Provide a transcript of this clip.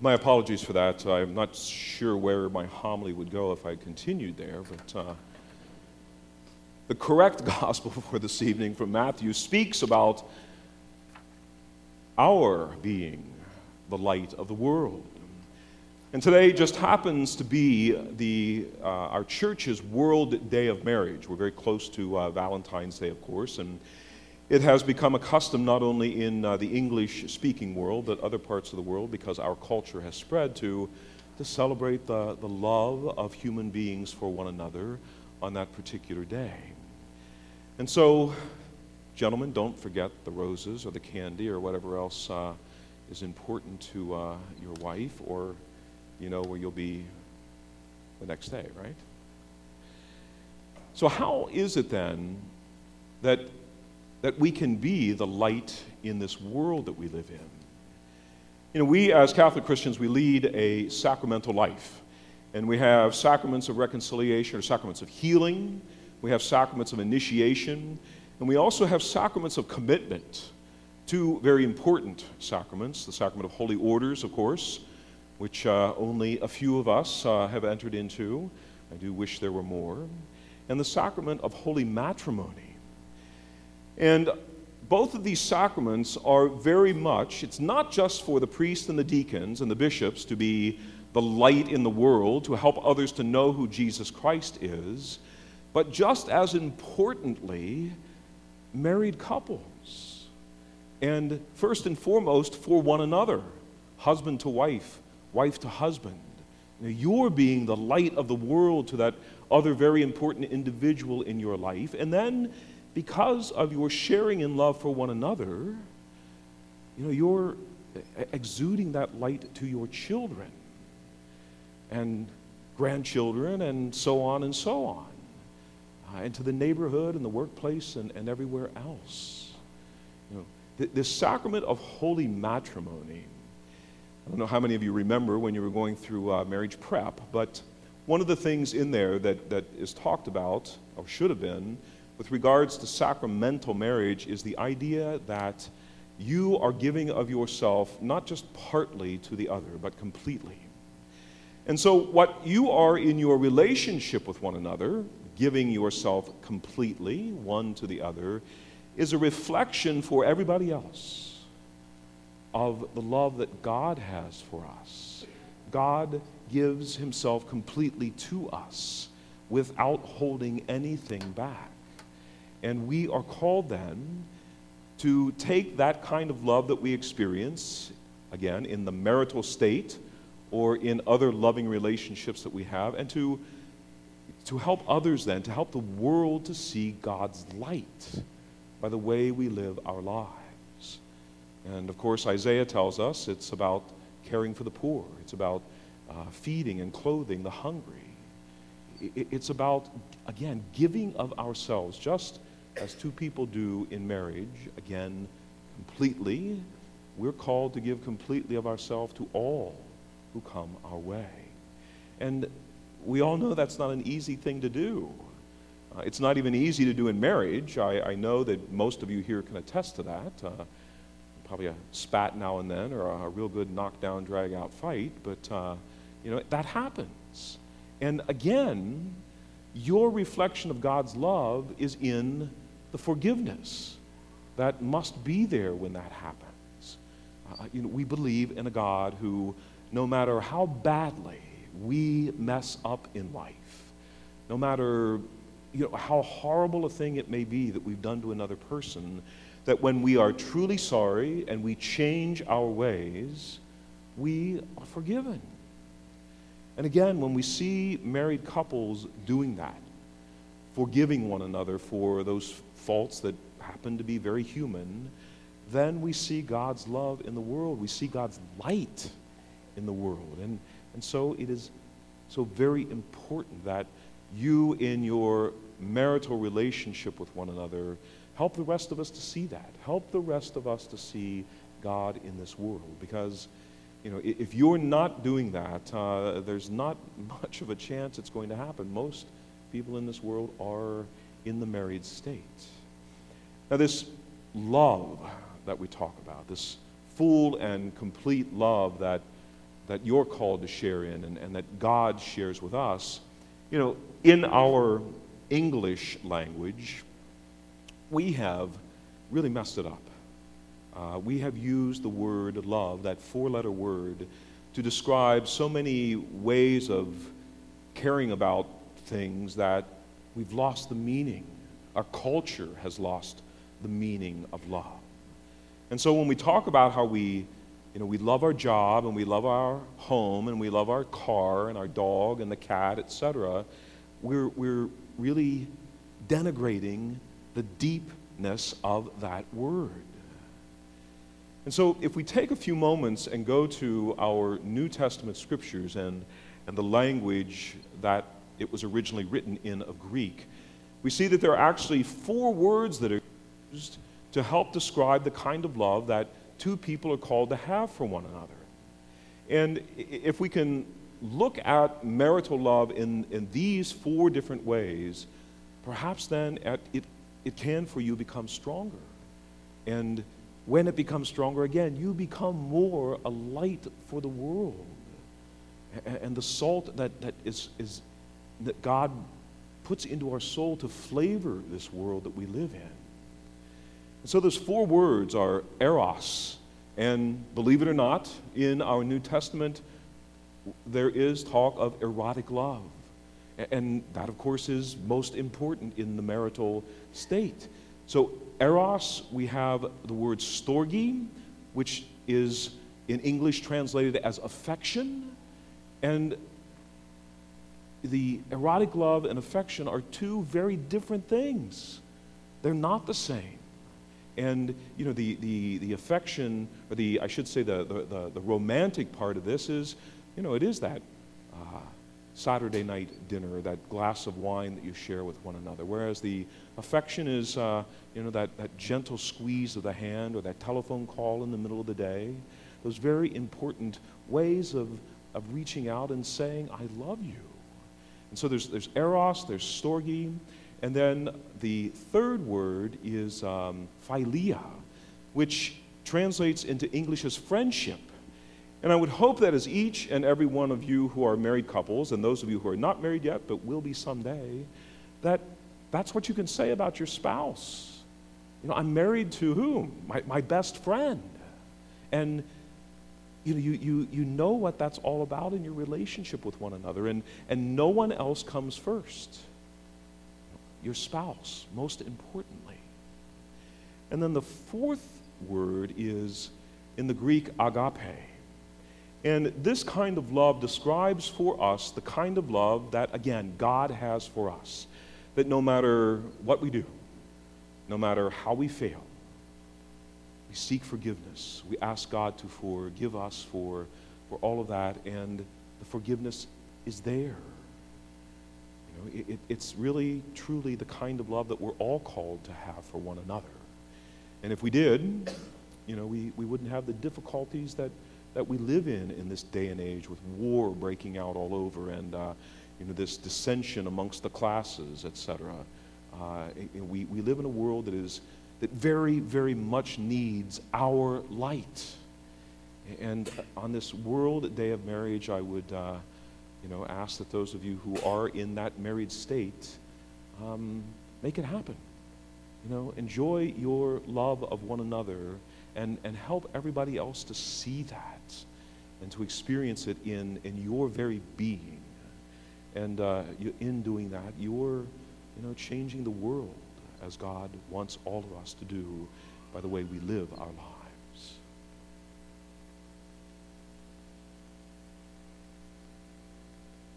My apologies for that. I'm not sure where my homily would go if I continued there, but uh, the correct gospel for this evening from Matthew speaks about our being the light of the world. And today just happens to be the, uh, our church's World Day of Marriage. We're very close to uh, Valentine's Day, of course, and it has become a custom not only in uh, the English speaking world, but other parts of the world, because our culture has spread to, to celebrate the, the love of human beings for one another on that particular day. And so, gentlemen, don't forget the roses or the candy or whatever else uh, is important to uh, your wife, or you know where you'll be the next day, right? So, how is it then that that we can be the light in this world that we live in. You know, we as Catholic Christians, we lead a sacramental life. And we have sacraments of reconciliation or sacraments of healing. We have sacraments of initiation. And we also have sacraments of commitment. Two very important sacraments the sacrament of holy orders, of course, which uh, only a few of us uh, have entered into. I do wish there were more. And the sacrament of holy matrimony and both of these sacraments are very much, it's not just for the priests and the deacons and the bishops to be the light in the world, to help others to know who Jesus Christ is, but just as importantly, married couples. And first and foremost, for one another, husband to wife, wife to husband. Know, you're being the light of the world to that other very important individual in your life. And then because of your sharing in love for one another, you know, you're exuding that light to your children and grandchildren and so on and so on, uh, and to the neighborhood and the workplace and, and everywhere else. You know, th- this sacrament of holy matrimony. I don't know how many of you remember when you were going through uh, marriage prep, but one of the things in there that, that is talked about, or should have been, with regards to sacramental marriage is the idea that you are giving of yourself not just partly to the other, but completely. And so, what you are in your relationship with one another, giving yourself completely, one to the other, is a reflection for everybody else of the love that God has for us. God gives himself completely to us without holding anything back. And we are called then to take that kind of love that we experience, again, in the marital state or in other loving relationships that we have, and to, to help others then, to help the world to see God's light by the way we live our lives. And of course, Isaiah tells us it's about caring for the poor, it's about uh, feeding and clothing the hungry. It's about, again, giving of ourselves, just as two people do in marriage, again, completely. We're called to give completely of ourselves to all who come our way. And we all know that's not an easy thing to do. Uh, it's not even easy to do in marriage. I, I, know that most of you here can attest to that. Uh, probably a spat now and then or a, real good knockdown, drag out fight, but uh, you know, that happens. And again, your reflection of God's love is in the forgiveness that must be there when that happens. Uh, you know, we believe in a God who, no matter how badly we mess up in life, no matter you know, how horrible a thing it may be that we've done to another person, that when we are truly sorry and we change our ways, we are forgiven. And again, when we see married couples doing that, forgiving one another for those faults that happen to be very human, then we see God's love in the world. We see God's light in the world. And, and so it is so very important that you, in your marital relationship with one another, help the rest of us to see that. Help the rest of us to see God in this world. Because, you know, if you're not doing that, uh, there's not much of a chance it's going to happen. Most people in this world are in the married state. Now, this love that we talk about, this full and complete love that that you're called to share in and, and that God shares with us, you know, in our English language, we have really messed it up. Uh, we have used the word love, that four letter word, to describe so many ways of caring about things that we've lost the meaning. Our culture has lost the meaning of love. And so when we talk about how we, you know, we love our job and we love our home and we love our car and our dog and the cat, etc., we're, we're really denigrating the deepness of that word. And so if we take a few moments and go to our New Testament scriptures and, and the language that it was originally written in of Greek, we see that there are actually four words that are used to help describe the kind of love that two people are called to have for one another. And if we can look at marital love in, in these four different ways, perhaps then at, it, it can for you become stronger. And when it becomes stronger again, you become more a light for the world. And the salt that, that, is, is, that God puts into our soul to flavor this world that we live in. And so those four words are eros. And believe it or not, in our New Testament, there is talk of erotic love. And that, of course, is most important in the marital state. So, eros, we have the word storge, which is in English translated as affection. And the erotic love and affection are two very different things. They're not the same. And, you know, the, the, the affection, or the, I should say, the, the, the romantic part of this is, you know, it is that uh, Saturday night dinner, that glass of wine that you share with one another. Whereas the affection is, uh, you know, that, that gentle squeeze of the hand or that telephone call in the middle of the day. Those very important ways of, of reaching out and saying, I love you. And so there's, there's eros, there's storge, and then the third word is um, philia, which translates into English as friendship. And I would hope that as each and every one of you who are married couples, and those of you who are not married yet but will be someday, that that's what you can say about your spouse. You know, I'm married to whom? My, my best friend. And you know, you, you, you know what that's all about in your relationship with one another, and, and no one else comes first. Your spouse, most importantly. And then the fourth word is in the Greek agape. And this kind of love describes for us the kind of love that, again, God has for us. That no matter what we do, no matter how we fail, we seek forgiveness. We ask God to forgive us for, for all of that, and the forgiveness is there. You know, it, it, it's really, truly the kind of love that we're all called to have for one another. And if we did, you know, we, we wouldn't have the difficulties that that we live in in this day and age with war breaking out all over and uh, you know, this dissension amongst the classes, etc. Uh, we, we live in a world that is that very, very much needs our light. And on this World Day of Marriage, I would, uh, you know, ask that those of you who are in that married state um, make it happen. You know, enjoy your love of one another and, and help everybody else to see that and to experience it in, in your very being. And uh, in doing that, you're you know, changing the world as God wants all of us to do by the way we live our lives.